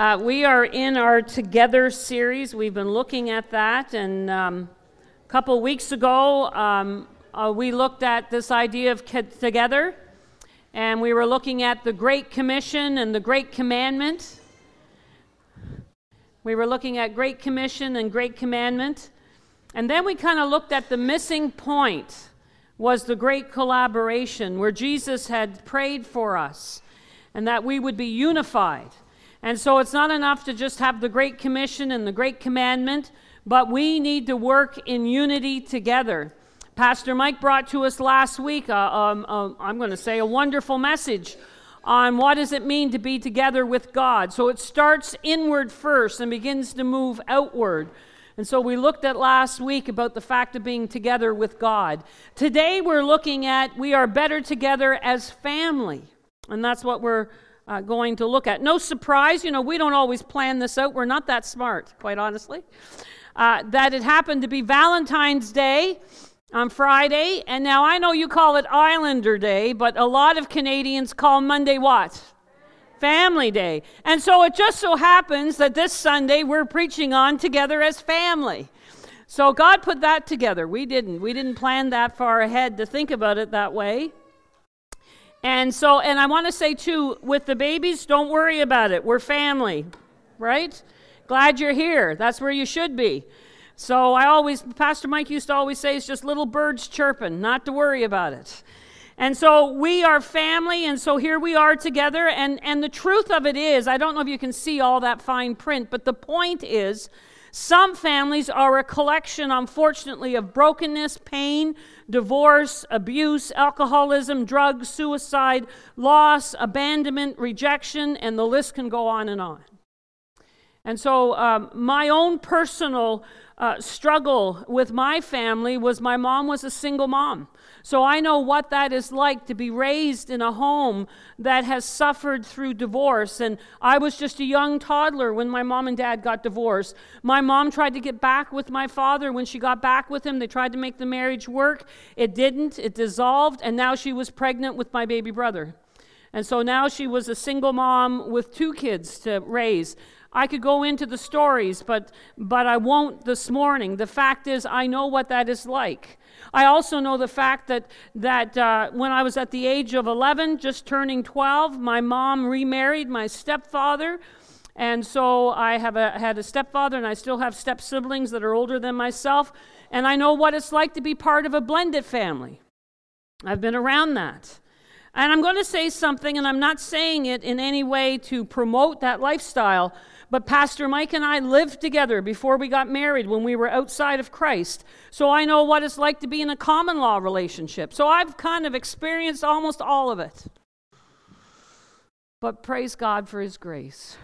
Uh, we are in our Together series. We've been looking at that, and um, a couple weeks ago, um, uh, we looked at this idea of together, and we were looking at the Great Commission and the Great Commandment. We were looking at Great Commission and Great Commandment, and then we kind of looked at the missing point was the great collaboration where Jesus had prayed for us and that we would be unified and so it's not enough to just have the Great Commission and the Great Commandment, but we need to work in unity together. Pastor Mike brought to us last week, uh, um, uh, I'm going to say, a wonderful message on what does it mean to be together with God. So it starts inward first and begins to move outward. And so we looked at last week about the fact of being together with God. Today we're looking at we are better together as family. And that's what we're uh, going to look at. No surprise, you know, we don't always plan this out. We're not that smart, quite honestly. Uh, that it happened to be Valentine's Day on Friday, and now I know you call it Islander Day, but a lot of Canadians call Monday what? Family Day. And so it just so happens that this Sunday we're preaching on together as family. So God put that together. We didn't. We didn't plan that far ahead to think about it that way. And so, and I want to say too, with the babies, don't worry about it. We're family, right? Glad you're here. That's where you should be. So I always, Pastor Mike used to always say, it's just little birds chirping, not to worry about it. And so we are family, and so here we are together. And, and the truth of it is, I don't know if you can see all that fine print, but the point is, some families are a collection, unfortunately, of brokenness, pain, divorce, abuse, alcoholism, drugs, suicide, loss, abandonment, rejection, and the list can go on and on. And so, um, my own personal uh, struggle with my family was my mom was a single mom. So I know what that is like to be raised in a home that has suffered through divorce. And I was just a young toddler when my mom and dad got divorced. My mom tried to get back with my father. When she got back with him, they tried to make the marriage work. It didn't, it dissolved, and now she was pregnant with my baby brother. And so now she was a single mom with two kids to raise. I could go into the stories, but, but I won't this morning. The fact is, I know what that is like. I also know the fact that, that uh, when I was at the age of 11, just turning 12, my mom remarried my stepfather. And so I have a, had a stepfather, and I still have step siblings that are older than myself. And I know what it's like to be part of a blended family. I've been around that. And I'm going to say something, and I'm not saying it in any way to promote that lifestyle, but Pastor Mike and I lived together before we got married when we were outside of Christ. So I know what it's like to be in a common law relationship. So I've kind of experienced almost all of it. But praise God for His grace.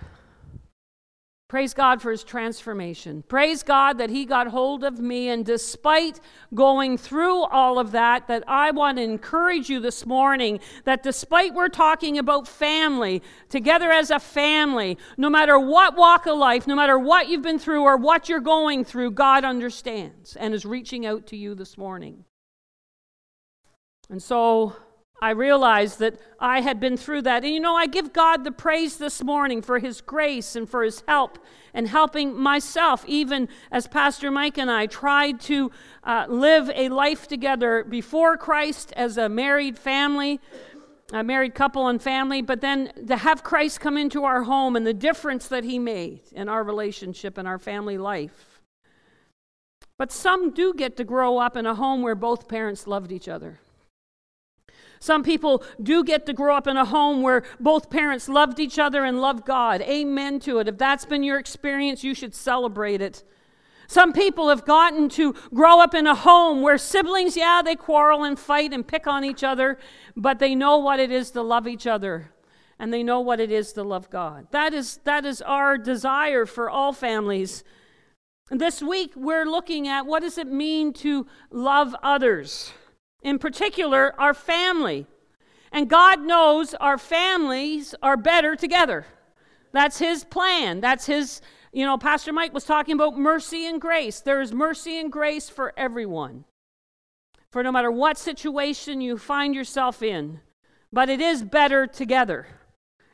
Praise God for his transformation. Praise God that he got hold of me. And despite going through all of that, that I want to encourage you this morning that despite we're talking about family, together as a family, no matter what walk of life, no matter what you've been through or what you're going through, God understands and is reaching out to you this morning. And so I realized that I had been through that. And you know, I give God the praise this morning for His grace and for His help and helping myself, even as Pastor Mike and I tried to uh, live a life together before Christ as a married family, a married couple and family, but then to have Christ come into our home and the difference that He made in our relationship and our family life. But some do get to grow up in a home where both parents loved each other. Some people do get to grow up in a home where both parents loved each other and loved God. Amen to it. If that's been your experience, you should celebrate it. Some people have gotten to grow up in a home where siblings, yeah, they quarrel and fight and pick on each other, but they know what it is to love each other and they know what it is to love God. That is, that is our desire for all families. This week, we're looking at what does it mean to love others in particular, our family. And God knows our families are better together. That's His plan. That's His, you know, Pastor Mike was talking about mercy and grace. There is mercy and grace for everyone, for no matter what situation you find yourself in. But it is better together.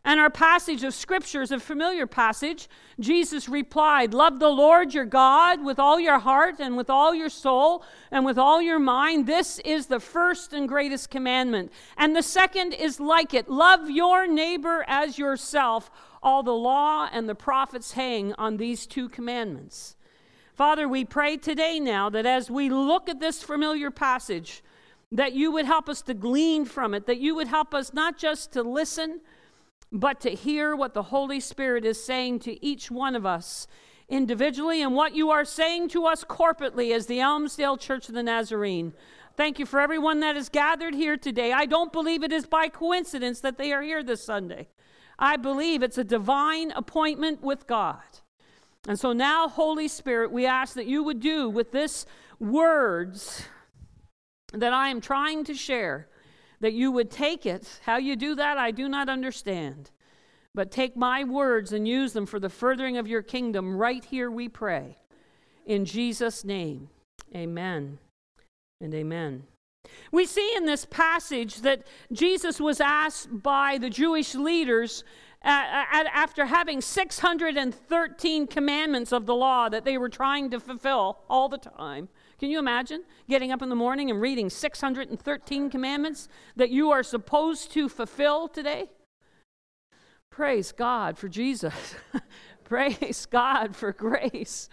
And our passage of Scripture is a familiar passage. Jesus replied, Love the Lord your God with all your heart and with all your soul and with all your mind. This is the first and greatest commandment. And the second is like it love your neighbor as yourself. All the law and the prophets hang on these two commandments. Father, we pray today now that as we look at this familiar passage, that you would help us to glean from it, that you would help us not just to listen but to hear what the Holy Spirit is saying to each one of us individually and what you are saying to us corporately as the Elmsdale Church of the Nazarene. Thank you for everyone that is gathered here today. I don't believe it is by coincidence that they are here this Sunday. I believe it's a divine appointment with God. And so now, Holy Spirit, we ask that you would do with this words that I am trying to share that you would take it. How you do that, I do not understand. But take my words and use them for the furthering of your kingdom right here, we pray. In Jesus' name, amen and amen. We see in this passage that Jesus was asked by the Jewish leaders uh, uh after having 613 commandments of the law that they were trying to fulfill all the time. Can you imagine getting up in the morning and reading 613 commandments that you are supposed to fulfill today? Praise God for Jesus. Praise God for grace.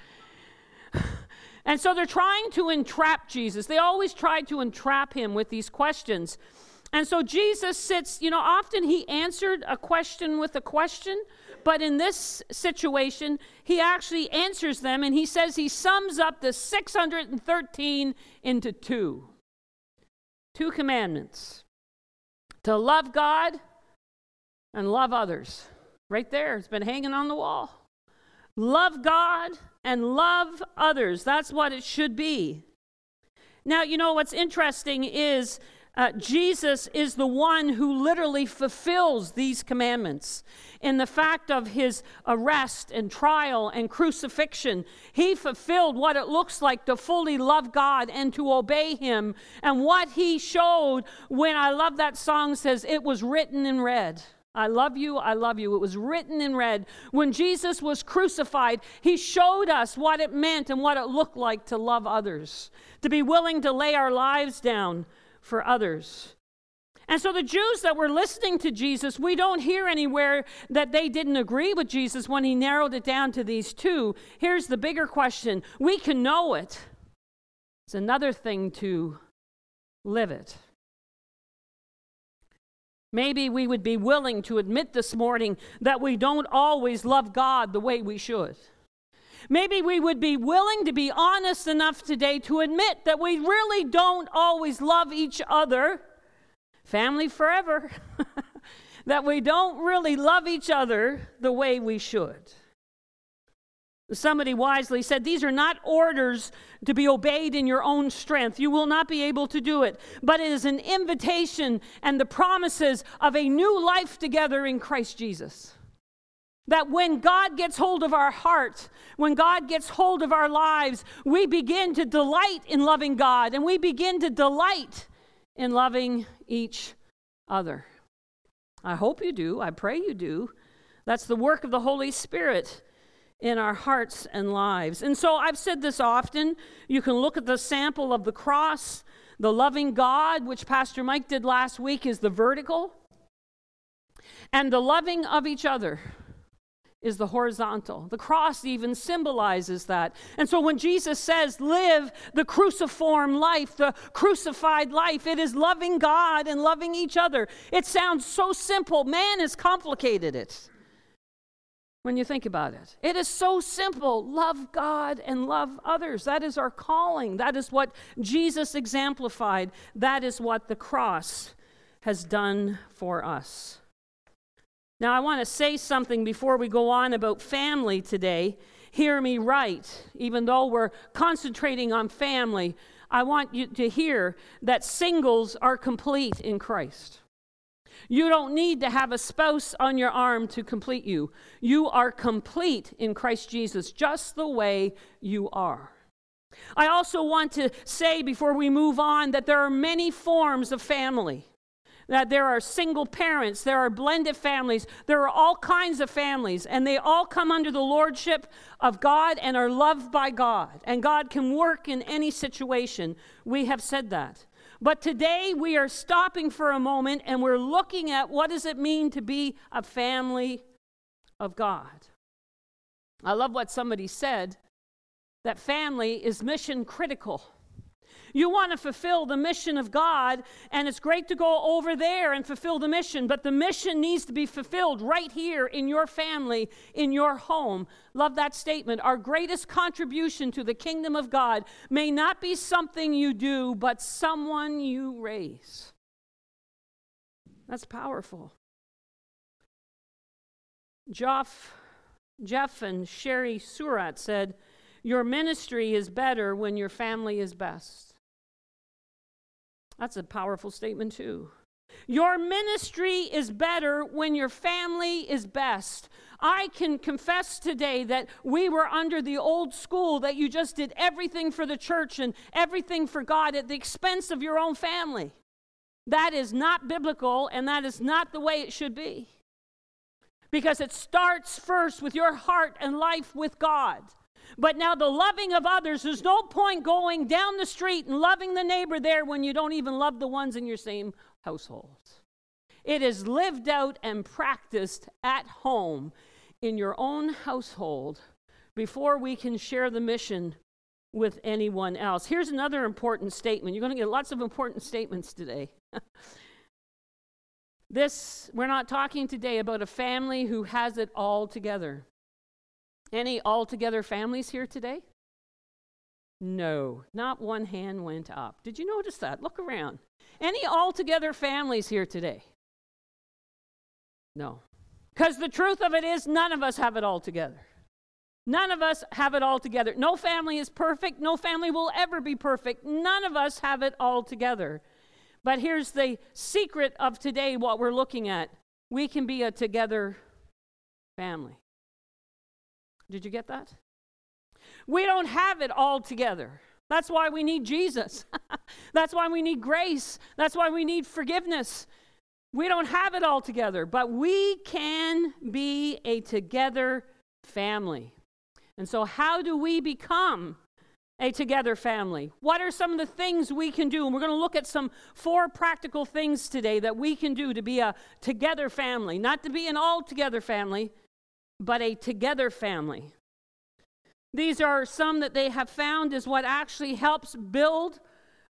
And so they're trying to entrap Jesus. They always try to entrap him with these questions. And so Jesus sits, you know, often he answered a question with a question, but in this situation, he actually answers them and he says he sums up the 613 into two two commandments to love God and love others. Right there, it's been hanging on the wall. Love God and love others. That's what it should be. Now, you know what's interesting is uh, Jesus is the one who literally fulfills these commandments. In the fact of his arrest and trial and crucifixion, he fulfilled what it looks like to fully love God and to obey him. And what he showed when I love that song says, it was written in red. I love you, I love you. It was written in red. When Jesus was crucified, he showed us what it meant and what it looked like to love others, to be willing to lay our lives down for others. And so the Jews that were listening to Jesus, we don't hear anywhere that they didn't agree with Jesus when he narrowed it down to these two. Here's the bigger question we can know it, it's another thing to live it. Maybe we would be willing to admit this morning that we don't always love God the way we should. Maybe we would be willing to be honest enough today to admit that we really don't always love each other, family forever, that we don't really love each other the way we should. Somebody wisely said, These are not orders to be obeyed in your own strength. You will not be able to do it. But it is an invitation and the promises of a new life together in Christ Jesus. That when God gets hold of our heart, when God gets hold of our lives, we begin to delight in loving God and we begin to delight in loving each other. I hope you do. I pray you do. That's the work of the Holy Spirit in our hearts and lives. And so I've said this often. You can look at the sample of the cross. The loving God, which Pastor Mike did last week, is the vertical. And the loving of each other is the horizontal. The cross even symbolizes that. And so when Jesus says, live the cruciform life, the crucified life, it is loving God and loving each other. It sounds so simple. Man has complicated it when you think about it. It is so simple. Love God and love others. That is our calling. That is what Jesus exemplified. That is what the cross has done for us. Now, I want to say something before we go on about family today. Hear me right. Even though we're concentrating on family, I want you to hear that singles are complete in Christ. You don't need to have a spouse on your arm to complete you. You are complete in Christ Jesus, just the way you are. I also want to say before we move on that there are many forms of family. That there are single parents, there are blended families, there are all kinds of families, and they all come under the lordship of God and are loved by God. And God can work in any situation. We have said that. But today we are stopping for a moment and we're looking at what does it mean to be a family of God. I love what somebody said that family is mission critical. You want to fulfill the mission of God, and it's great to go over there and fulfill the mission, but the mission needs to be fulfilled right here in your family, in your home. Love that statement. Our greatest contribution to the kingdom of God may not be something you do, but someone you raise. That's powerful. Jeff, Jeff and Sherry Surratt said, Your ministry is better when your family is best. That's a powerful statement, too. Your ministry is better when your family is best. I can confess today that we were under the old school that you just did everything for the church and everything for God at the expense of your own family. That is not biblical and that is not the way it should be. Because it starts first with your heart and life with God. But now the loving of others, there's no point going down the street and loving the neighbor there when you don't even love the ones in your same household. It is lived out and practiced at home in your own household before we can share the mission with anyone else. Here's another important statement. You're going to get lots of important statements today. this, we're not talking today about a family who has it all together. Any altogether families here today? No, not one hand went up. Did you notice that? Look around. Any altogether families here today? No. Because the truth of it is, none of us have it all together. None of us have it all together. No family is perfect. No family will ever be perfect. None of us have it all together. But here's the secret of today what we're looking at we can be a together family. Did you get that? We don't have it all together. That's why we need Jesus. That's why we need grace. That's why we need forgiveness. We don't have it all together, but we can be a together family. And so, how do we become a together family? What are some of the things we can do? And we're going to look at some four practical things today that we can do to be a together family, not to be an all together family, but a together family. These are some that they have found is what actually helps build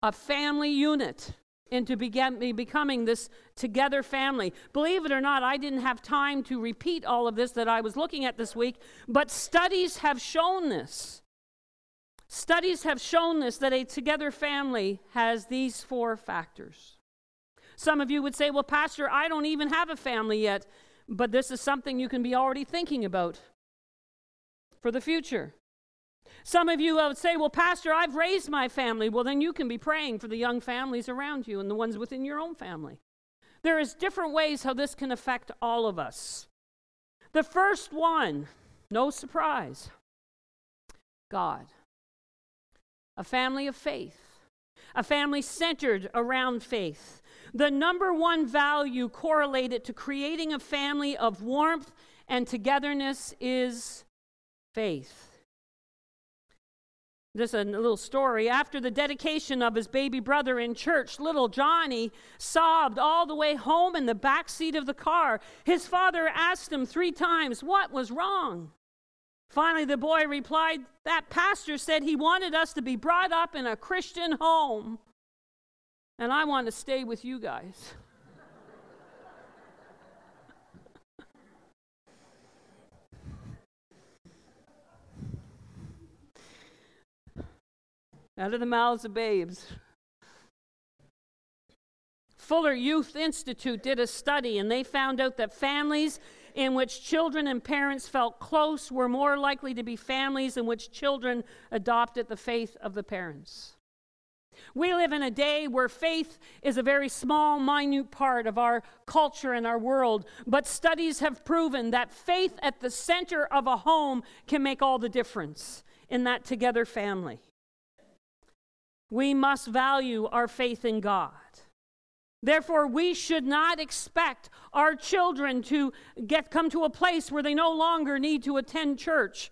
a family unit into begin, becoming this together family. Believe it or not, I didn't have time to repeat all of this that I was looking at this week, but studies have shown this. Studies have shown this that a together family has these four factors. Some of you would say, Well, Pastor, I don't even have a family yet. But this is something you can be already thinking about for the future. Some of you would say, Well, Pastor, I've raised my family. Well, then you can be praying for the young families around you and the ones within your own family. There is different ways how this can affect all of us. The first one, no surprise, God. A family of faith, a family centered around faith. The number one value correlated to creating a family of warmth and togetherness is faith. Just a little story. After the dedication of his baby brother in church, little Johnny sobbed all the way home in the back seat of the car. His father asked him three times, What was wrong? Finally, the boy replied, That pastor said he wanted us to be brought up in a Christian home and I want to stay with you guys. Out of the mouths of babes. Fuller Youth Institute did a study and they found out that families in which children and parents felt close were more likely to be families in which children adopted the faith of the parents. We live in a day where faith is a very small, minute part of our culture and our world, but studies have proven that faith at the center of a home can make all the difference in that together family. We must value our faith in God. Therefore, we should not expect our children to get come to a place where they no longer need to attend church.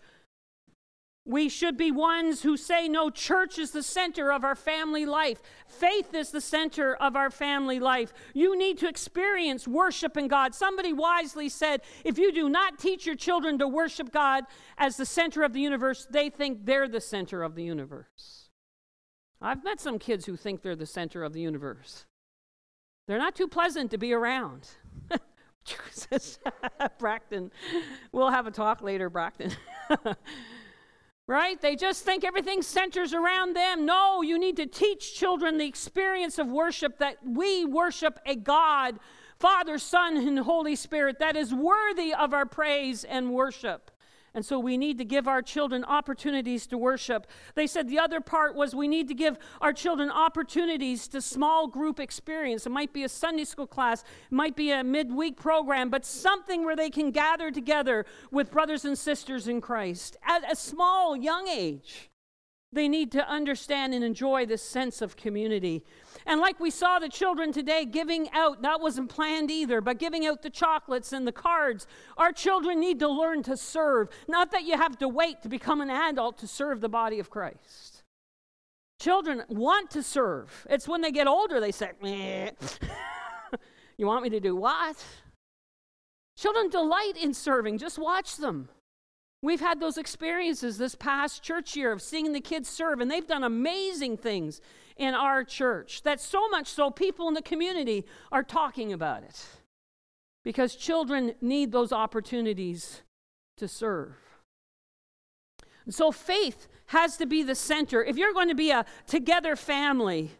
We should be ones who say, No, church is the center of our family life. Faith is the center of our family life. You need to experience worship in God. Somebody wisely said, If you do not teach your children to worship God as the center of the universe, they think they're the center of the universe. I've met some kids who think they're the center of the universe. They're not too pleasant to be around. Brackton, we'll have a talk later, Brackton. right? They just think everything centers around them. No, you need to teach children the experience of worship that we worship a God, Father, Son, and Holy Spirit that is worthy of our praise and worship. And so we need to give our children opportunities to worship. They said the other part was we need to give our children opportunities to small group experience. It might be a Sunday school class, it might be a midweek program, but something where they can gather together with brothers and sisters in Christ at a small, young age. They need to understand and enjoy this sense of community. And like we saw the children today giving out, that wasn't planned either, but giving out the chocolates and the cards. Our children need to learn to serve. Not that you have to wait to become an adult to serve the body of Christ. Children want to serve. It's when they get older they say, Meh. You want me to do what? Children delight in serving. Just watch them. We've had those experiences this past church year of seeing the kids serve, and they've done amazing things in our church. That's so much so people in the community are talking about it because children need those opportunities to serve. And so faith has to be the center. If you're going to be a together family,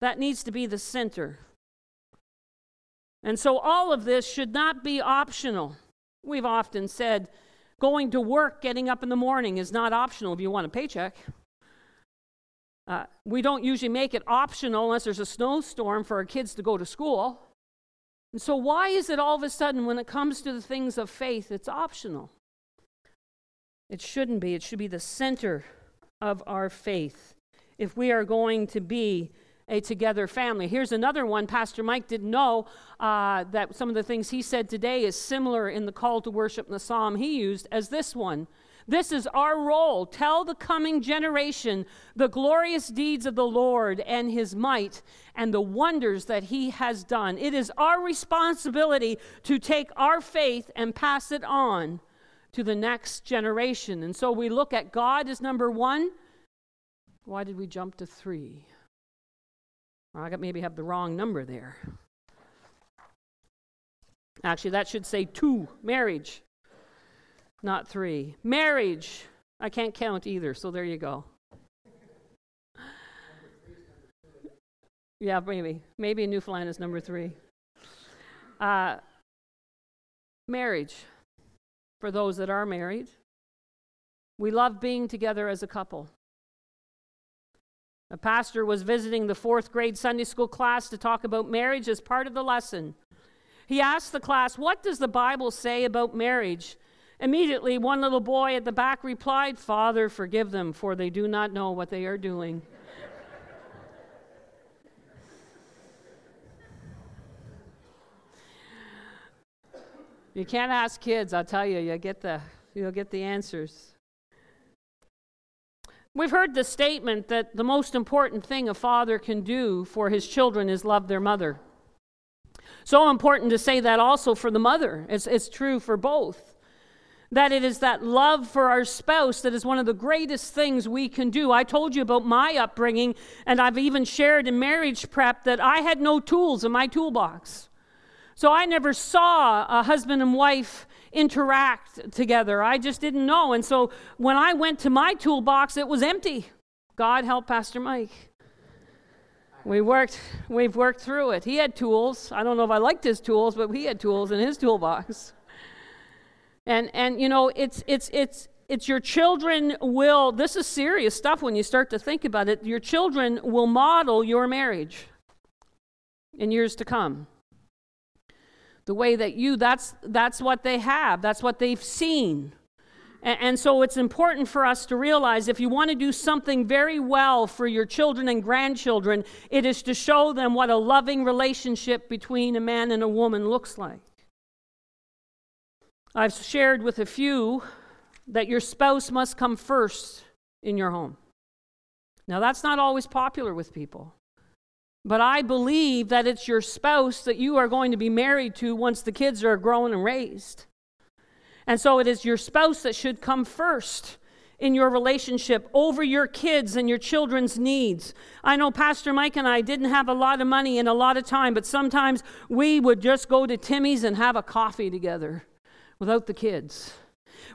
that needs to be the center. And so all of this should not be optional. We've often said going to work, getting up in the morning is not optional if you want a paycheck. Uh, we don't usually make it optional unless there's a snowstorm for our kids to go to school. And so, why is it all of a sudden, when it comes to the things of faith, it's optional? It shouldn't be. It should be the center of our faith if we are going to be a together family. Here's another one. Pastor Mike didn't know uh, that some of the things he said today is similar in the call to worship in the psalm he used as this one. This is our role. Tell the coming generation the glorious deeds of the Lord and his might and the wonders that he has done. It is our responsibility to take our faith and pass it on to the next generation. And so we look at God as number one. Why did we jump to three? I maybe have the wrong number there. Actually, that should say two marriage, not three. Marriage. I can't count either, so there you go. Yeah, maybe. Maybe Newfoundland is number three. Uh, marriage. For those that are married, we love being together as a couple. A pastor was visiting the fourth grade Sunday school class to talk about marriage as part of the lesson. He asked the class, What does the Bible say about marriage? Immediately, one little boy at the back replied, Father, forgive them, for they do not know what they are doing. you can't ask kids, I'll tell you, you get the, you'll get the answers. We've heard the statement that the most important thing a father can do for his children is love their mother. So important to say that also for the mother. It's, it's true for both. That it is that love for our spouse that is one of the greatest things we can do. I told you about my upbringing, and I've even shared in marriage prep that I had no tools in my toolbox. So I never saw a husband and wife interact together. I just didn't know. And so when I went to my toolbox, it was empty. God help Pastor Mike. We worked, we've worked through it. He had tools. I don't know if I liked his tools, but he had tools in his toolbox. And and you know, it's it's it's it's your children will this is serious stuff when you start to think about it. Your children will model your marriage in years to come the way that you that's that's what they have that's what they've seen And so it's important for us to realize if you want to do something very well for your children and grandchildren, it is to show them what a loving relationship between a man and a woman looks like. I've shared with a few that your spouse must come first in your home. Now, that's not always popular with people. But I believe that it's your spouse that you are going to be married to once the kids are grown and raised. And so it is your spouse that should come first in your relationship over your kids and your children's needs. I know Pastor Mike and I didn't have a lot of money and a lot of time, but sometimes we would just go to Timmy's and have a coffee together without the kids.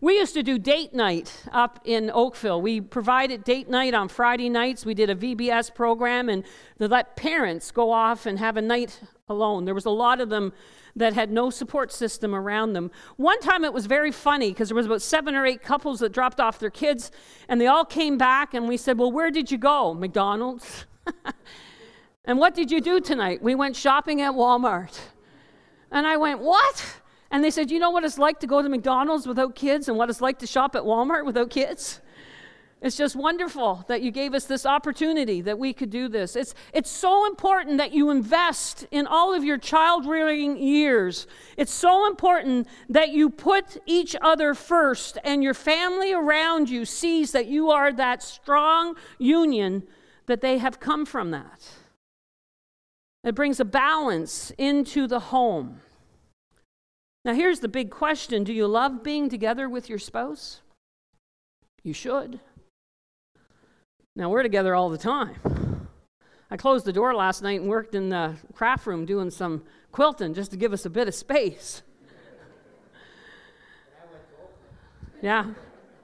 We used to do date night up in Oakville. We provided date night on Friday nights. We did a VBS program and they let parents go off and have a night alone. There was a lot of them that had no support system around them. One time it was very funny because there was about seven or eight couples that dropped off their kids and they all came back and we said, "Well, where did you go? McDonald's?" and what did you do tonight? We went shopping at Walmart. And I went, "What?" And they said, You know what it's like to go to McDonald's without kids and what it's like to shop at Walmart without kids? It's just wonderful that you gave us this opportunity that we could do this. It's, it's so important that you invest in all of your child rearing years. It's so important that you put each other first and your family around you sees that you are that strong union that they have come from that. It brings a balance into the home. Now, here's the big question Do you love being together with your spouse? You should. Now, we're together all the time. I closed the door last night and worked in the craft room doing some quilting just to give us a bit of space. yeah.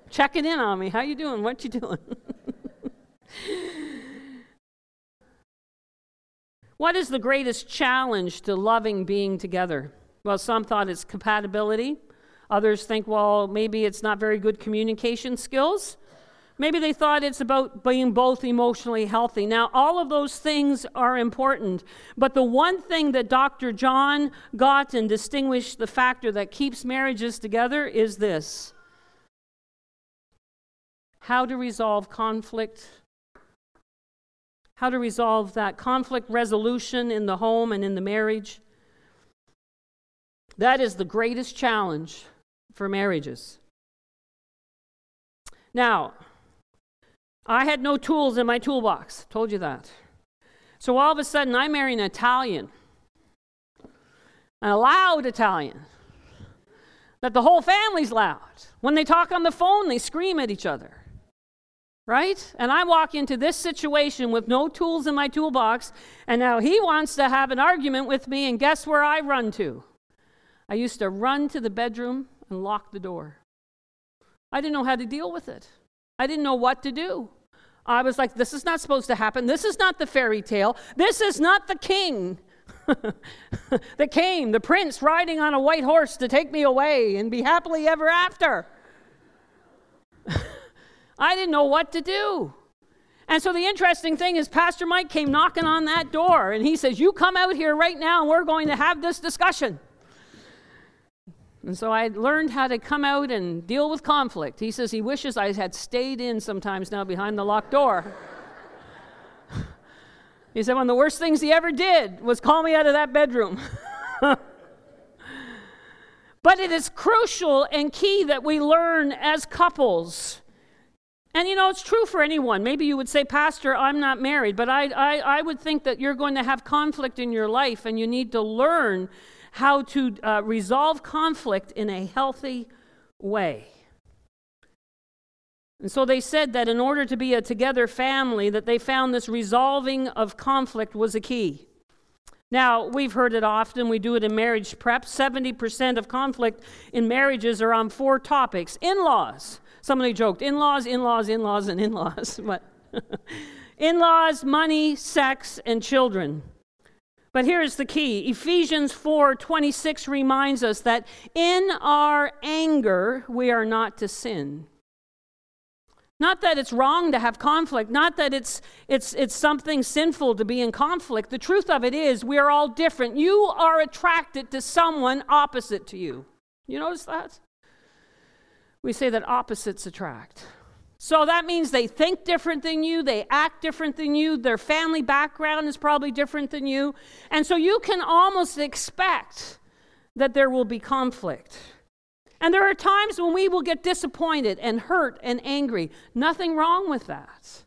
Checking in on me. How you doing? What you doing? what is the greatest challenge to loving being together? Well, some thought it's compatibility. Others think, well, maybe it's not very good communication skills. Maybe they thought it's about being both emotionally healthy. Now, all of those things are important, but the one thing that Dr. John Gottman distinguished the factor that keeps marriages together is this how to resolve conflict, how to resolve that conflict resolution in the home and in the marriage. That is the greatest challenge for marriages. Now, I had no tools in my toolbox. Told you that. So all of a sudden, I marry an Italian, a loud Italian, that the whole family's loud. When they talk on the phone, they scream at each other. Right? And I walk into this situation with no tools in my toolbox, and now he wants to have an argument with me, and guess where I run to? I used to run to the bedroom and lock the door. I didn't know how to deal with it. I didn't know what to do. I was like, this is not supposed to happen. This is not the fairy tale. This is not the king that came, the prince riding on a white horse to take me away and be happily ever after. I didn't know what to do. And so the interesting thing is, Pastor Mike came knocking on that door and he says, You come out here right now and we're going to have this discussion. And so I learned how to come out and deal with conflict. He says he wishes I had stayed in sometimes now behind the locked door. he said one of the worst things he ever did was call me out of that bedroom. but it is crucial and key that we learn as couples. And you know, it's true for anyone. Maybe you would say, Pastor, I'm not married, but I, I, I would think that you're going to have conflict in your life and you need to learn how to uh, resolve conflict in a healthy way. And so they said that in order to be a together family that they found this resolving of conflict was a key. Now, we've heard it often, we do it in marriage prep. 70% of conflict in marriages are on four topics. In-laws. Somebody joked, in-laws, in-laws, in-laws and in-laws. But in-laws, money, sex, and children. But here's the key. Ephesians 4:26 reminds us that in our anger we are not to sin. Not that it's wrong to have conflict, not that it's, it's, it's something sinful to be in conflict. The truth of it is, we are all different. You are attracted to someone opposite to you. You notice that? we say that opposites attract. So that means they think different than you, they act different than you, their family background is probably different than you. And so you can almost expect that there will be conflict. And there are times when we will get disappointed and hurt and angry. Nothing wrong with that.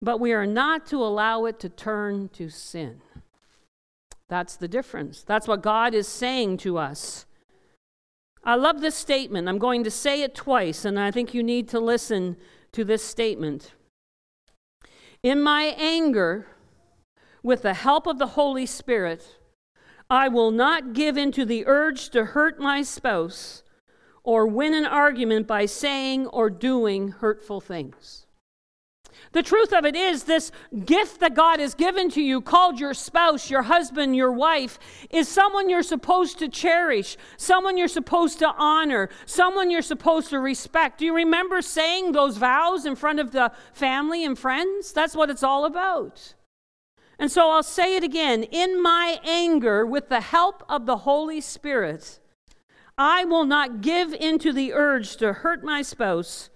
But we are not to allow it to turn to sin. That's the difference. That's what God is saying to us. I love this statement. I'm going to say it twice, and I think you need to listen to this statement. In my anger, with the help of the Holy Spirit, I will not give in to the urge to hurt my spouse or win an argument by saying or doing hurtful things. The truth of it is, this gift that God has given to you, called your spouse, your husband, your wife, is someone you're supposed to cherish, someone you're supposed to honor, someone you're supposed to respect. Do you remember saying those vows in front of the family and friends? That's what it's all about. And so I'll say it again in my anger, with the help of the Holy Spirit, I will not give into the urge to hurt my spouse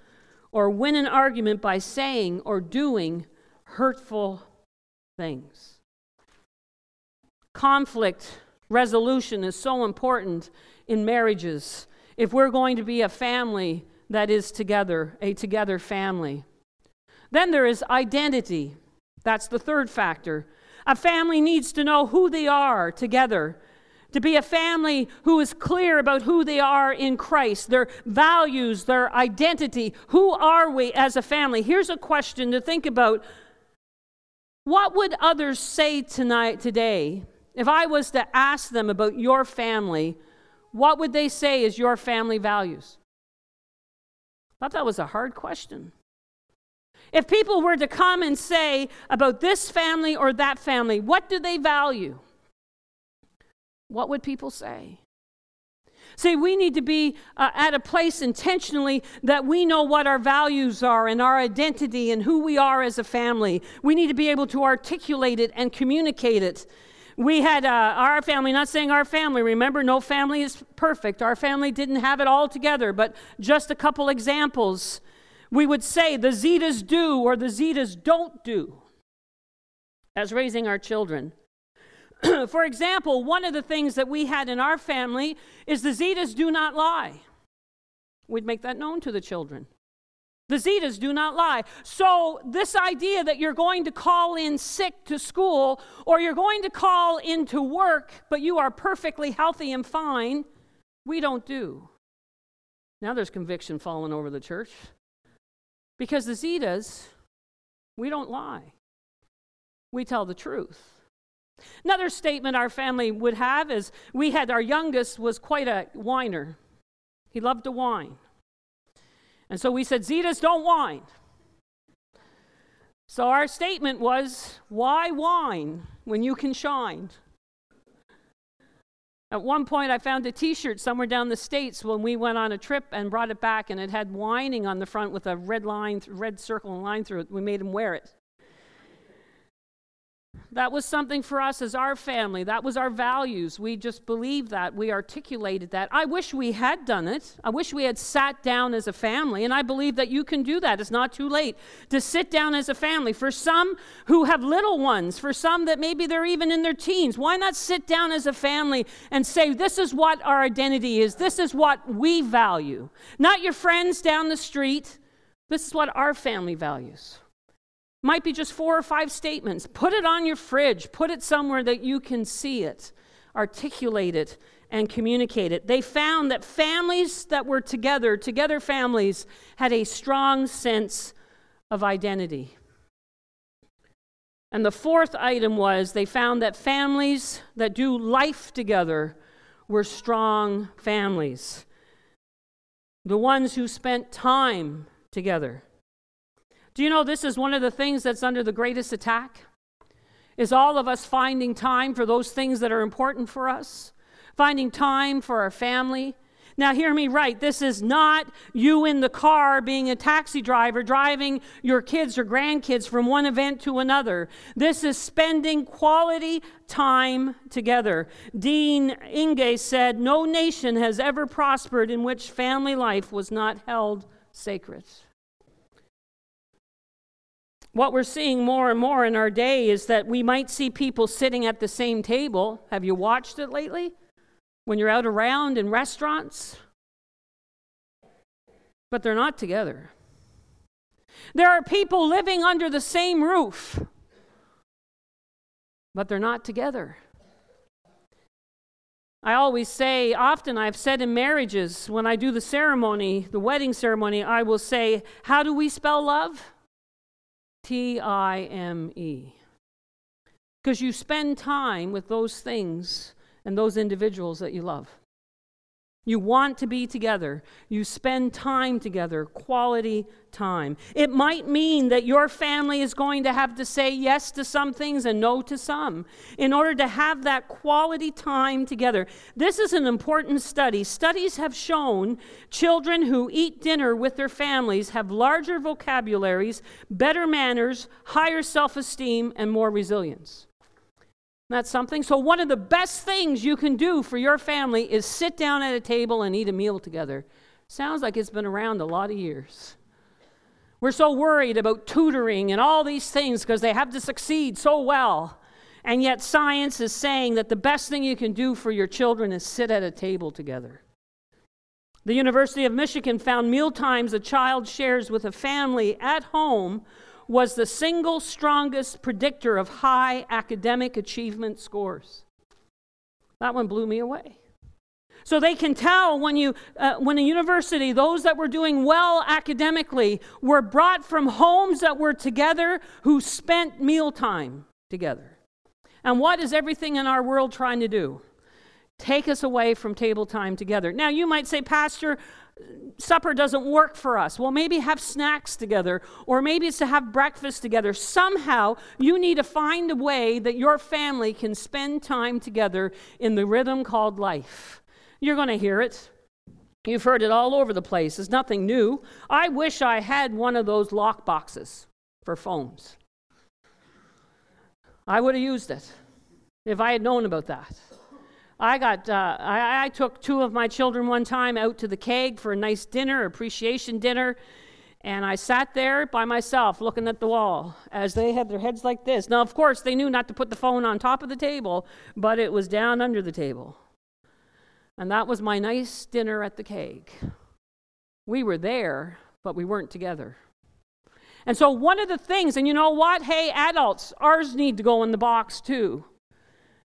or win an argument by saying or doing hurtful things. Conflict resolution is so important in marriages if we're going to be a family that is together, a together family. Then there is identity. That's the third factor. A family needs to know who they are together to be a family who is clear about who they are in Christ, their values, their identity. Who are we as a family? Here's a question to think about. What would others say tonight today if I was to ask them about your family? What would they say is your family values? I thought that was a hard question. If people were to come and say about this family or that family, what do they value? What would people say? See, we need to be uh, at a place intentionally that we know what our values are and our identity and who we are as a family. We need to be able to articulate it and communicate it. We had uh, our family, not saying our family, remember, no family is perfect. Our family didn't have it all together, but just a couple examples. We would say the Zetas do or the Zetas don't do as raising our children. For example, one of the things that we had in our family is the Zetas do not lie. We'd make that known to the children. The Zetas do not lie. So, this idea that you're going to call in sick to school or you're going to call into work, but you are perfectly healthy and fine, we don't do. Now there's conviction falling over the church. Because the Zetas, we don't lie, we tell the truth. Another statement our family would have is we had our youngest was quite a whiner. He loved to whine. And so we said, Zetas, don't whine. So our statement was, why whine when you can shine? At one point, I found a t shirt somewhere down the States when we went on a trip and brought it back, and it had whining on the front with a red line, red circle and line through it. We made him wear it. That was something for us as our family. That was our values. We just believed that. We articulated that. I wish we had done it. I wish we had sat down as a family. And I believe that you can do that. It's not too late to sit down as a family. For some who have little ones, for some that maybe they're even in their teens, why not sit down as a family and say, this is what our identity is, this is what we value? Not your friends down the street. This is what our family values. Might be just four or five statements. Put it on your fridge, put it somewhere that you can see it, articulate it, and communicate it. They found that families that were together, together families, had a strong sense of identity. And the fourth item was they found that families that do life together were strong families. The ones who spent time together. Do you know this is one of the things that's under the greatest attack? Is all of us finding time for those things that are important for us? Finding time for our family? Now, hear me right. This is not you in the car being a taxi driver driving your kids or grandkids from one event to another. This is spending quality time together. Dean Inge said, No nation has ever prospered in which family life was not held sacred. What we're seeing more and more in our day is that we might see people sitting at the same table. Have you watched it lately? when you're out around in restaurants, but they're not together. There are people living under the same roof, but they're not together. I always say, often I've said in marriages, when I do the ceremony, the wedding ceremony, I will say, How do we spell love? T I M E. Because you spend time with those things and those individuals that you love. You want to be together. You spend time together, quality time. It might mean that your family is going to have to say yes to some things and no to some in order to have that quality time together. This is an important study. Studies have shown children who eat dinner with their families have larger vocabularies, better manners, higher self esteem, and more resilience. That's something. So, one of the best things you can do for your family is sit down at a table and eat a meal together. Sounds like it's been around a lot of years. We're so worried about tutoring and all these things because they have to succeed so well. And yet, science is saying that the best thing you can do for your children is sit at a table together. The University of Michigan found meal times a child shares with a family at home was the single strongest predictor of high academic achievement scores. That one blew me away. So they can tell when you uh, when a university those that were doing well academically were brought from homes that were together who spent mealtime together. And what is everything in our world trying to do? Take us away from table time together. Now you might say, Pastor, supper doesn't work for us. Well, maybe have snacks together, or maybe it's to have breakfast together. Somehow, you need to find a way that your family can spend time together in the rhythm called life. You're going to hear it. You've heard it all over the place. It's nothing new. I wish I had one of those lock boxes for phones. I would have used it if I had known about that. I got uh, I, I, took two of my children one time out to the keg for a nice dinner, appreciation dinner, and I sat there by myself looking at the wall as they had their heads like this. Now, of course, they knew not to put the phone on top of the table, but it was down under the table. And that was my nice dinner at the keg. We were there, but we weren't together. And so, one of the things, and you know what? Hey, adults, ours need to go in the box too.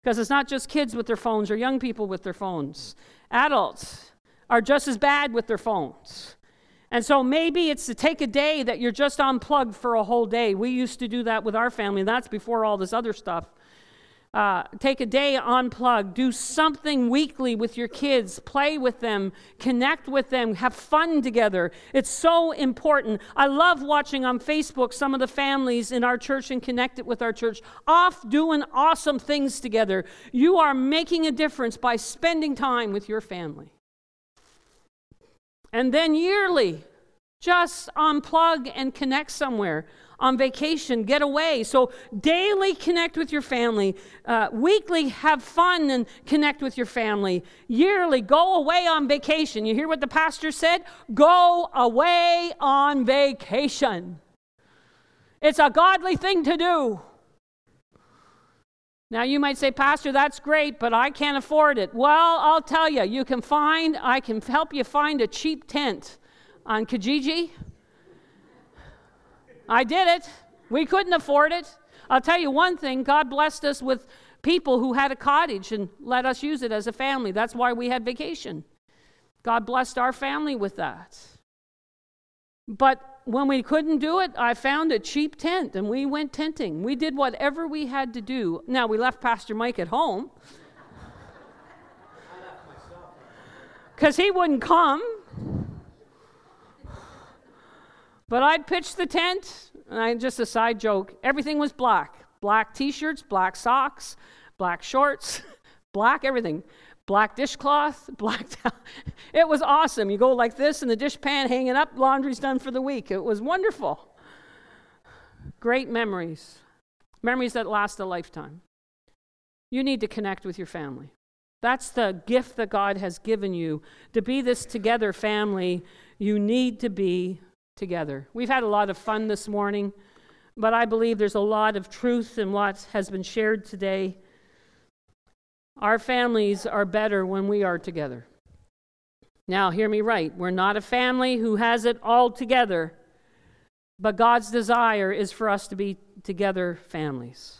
Because it's not just kids with their phones or young people with their phones. Adults are just as bad with their phones. And so maybe it's to take a day that you're just unplugged for a whole day. We used to do that with our family, and that's before all this other stuff. Uh, take a day, unplug, do something weekly with your kids, play with them, connect with them, have fun together. It's so important. I love watching on Facebook some of the families in our church and connected with our church off doing awesome things together. You are making a difference by spending time with your family. And then yearly, just unplug and connect somewhere on vacation, get away. So, daily connect with your family. Uh, weekly, have fun and connect with your family. Yearly, go away on vacation. You hear what the pastor said? Go away on vacation. It's a godly thing to do. Now, you might say, Pastor, that's great, but I can't afford it. Well, I'll tell you, you can find, I can help you find a cheap tent on Kijiji I did it. We couldn't afford it. I'll tell you one thing God blessed us with people who had a cottage and let us use it as a family. That's why we had vacation. God blessed our family with that. But when we couldn't do it, I found a cheap tent and we went tenting. We did whatever we had to do. Now, we left Pastor Mike at home because he wouldn't come. But I'd pitch the tent, and I just a side joke. Everything was black black t shirts, black socks, black shorts, black everything. black dishcloth, black towel. It was awesome. You go like this, and the dishpan hanging up, laundry's done for the week. It was wonderful. Great memories, memories that last a lifetime. You need to connect with your family. That's the gift that God has given you. To be this together family, you need to be together. We've had a lot of fun this morning, but I believe there's a lot of truth in what has been shared today. Our families are better when we are together. Now, hear me right. We're not a family who has it all together, but God's desire is for us to be together families.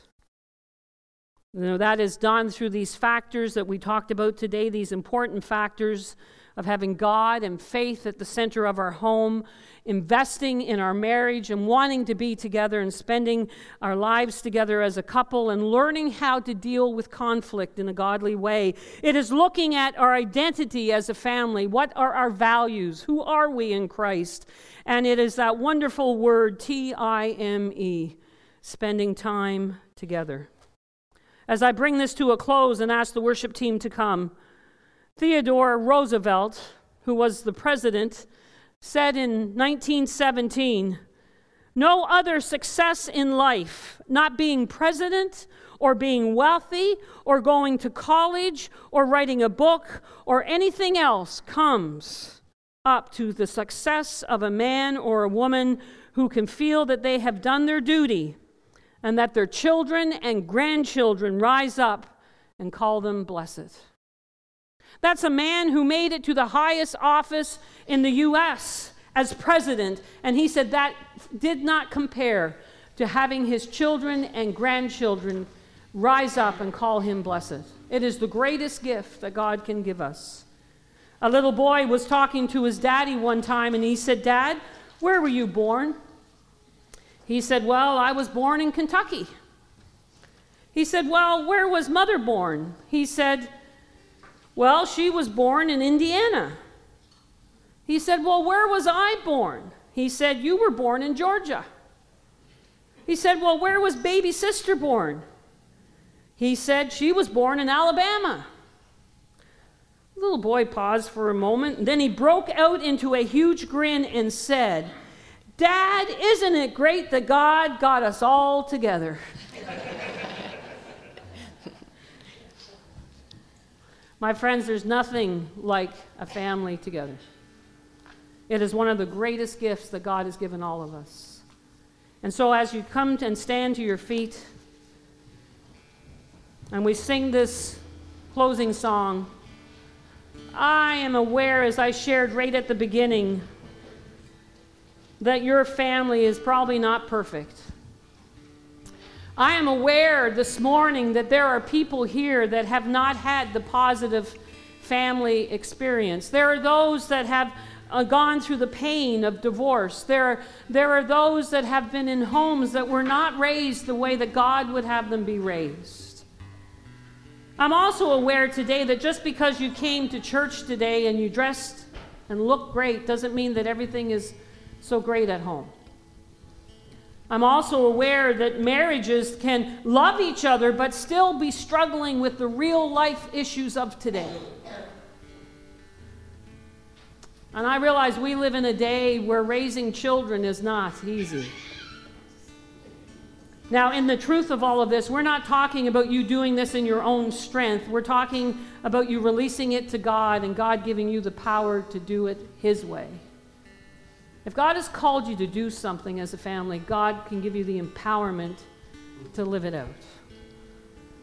You know, that is done through these factors that we talked about today, these important factors of having God and faith at the center of our home, investing in our marriage and wanting to be together and spending our lives together as a couple and learning how to deal with conflict in a godly way. It is looking at our identity as a family. What are our values? Who are we in Christ? And it is that wonderful word, T I M E, spending time together. As I bring this to a close and ask the worship team to come, Theodore Roosevelt, who was the president, said in 1917 No other success in life, not being president or being wealthy or going to college or writing a book or anything else, comes up to the success of a man or a woman who can feel that they have done their duty and that their children and grandchildren rise up and call them blessed. That's a man who made it to the highest office in the U.S. as president, and he said that did not compare to having his children and grandchildren rise up and call him blessed. It is the greatest gift that God can give us. A little boy was talking to his daddy one time, and he said, Dad, where were you born? He said, Well, I was born in Kentucky. He said, Well, where was mother born? He said, Well, she was born in Indiana. He said, Well, where was I born? He said, You were born in Georgia. He said, Well, where was baby sister born? He said, She was born in Alabama. The little boy paused for a moment, and then he broke out into a huge grin and said, Dad, isn't it great that God got us all together? My friends, there's nothing like a family together. It is one of the greatest gifts that God has given all of us. And so, as you come and stand to your feet, and we sing this closing song, I am aware, as I shared right at the beginning, that your family is probably not perfect. I am aware this morning that there are people here that have not had the positive family experience. There are those that have uh, gone through the pain of divorce. There there are those that have been in homes that were not raised the way that God would have them be raised. I'm also aware today that just because you came to church today and you dressed and looked great doesn't mean that everything is so great at home. I'm also aware that marriages can love each other but still be struggling with the real life issues of today. And I realize we live in a day where raising children is not easy. Now, in the truth of all of this, we're not talking about you doing this in your own strength. We're talking about you releasing it to God and God giving you the power to do it His way. If God has called you to do something as a family, God can give you the empowerment to live it out.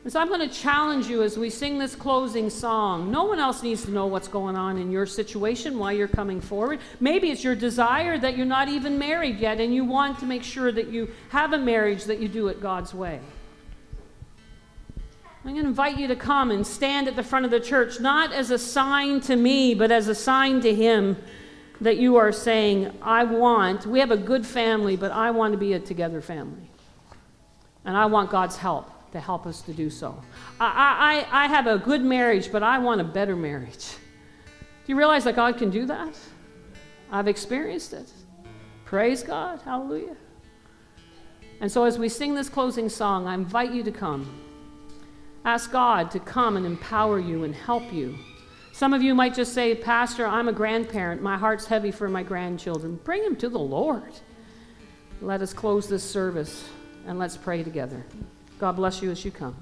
And so I'm going to challenge you as we sing this closing song. No one else needs to know what's going on in your situation, why you're coming forward. Maybe it's your desire that you're not even married yet and you want to make sure that you have a marriage that you do it God's way. I'm going to invite you to come and stand at the front of the church, not as a sign to me, but as a sign to Him that you are saying, I want, we have a good family, but I want to be a together family. And I want God's help to help us to do so. I, I, I have a good marriage, but I want a better marriage. Do you realize that God can do that? I've experienced it. Praise God. Hallelujah. And so, as we sing this closing song, I invite you to come. Ask God to come and empower you and help you. Some of you might just say, Pastor, I'm a grandparent. My heart's heavy for my grandchildren. Bring them to the Lord. Let us close this service and let's pray together. God bless you as you come.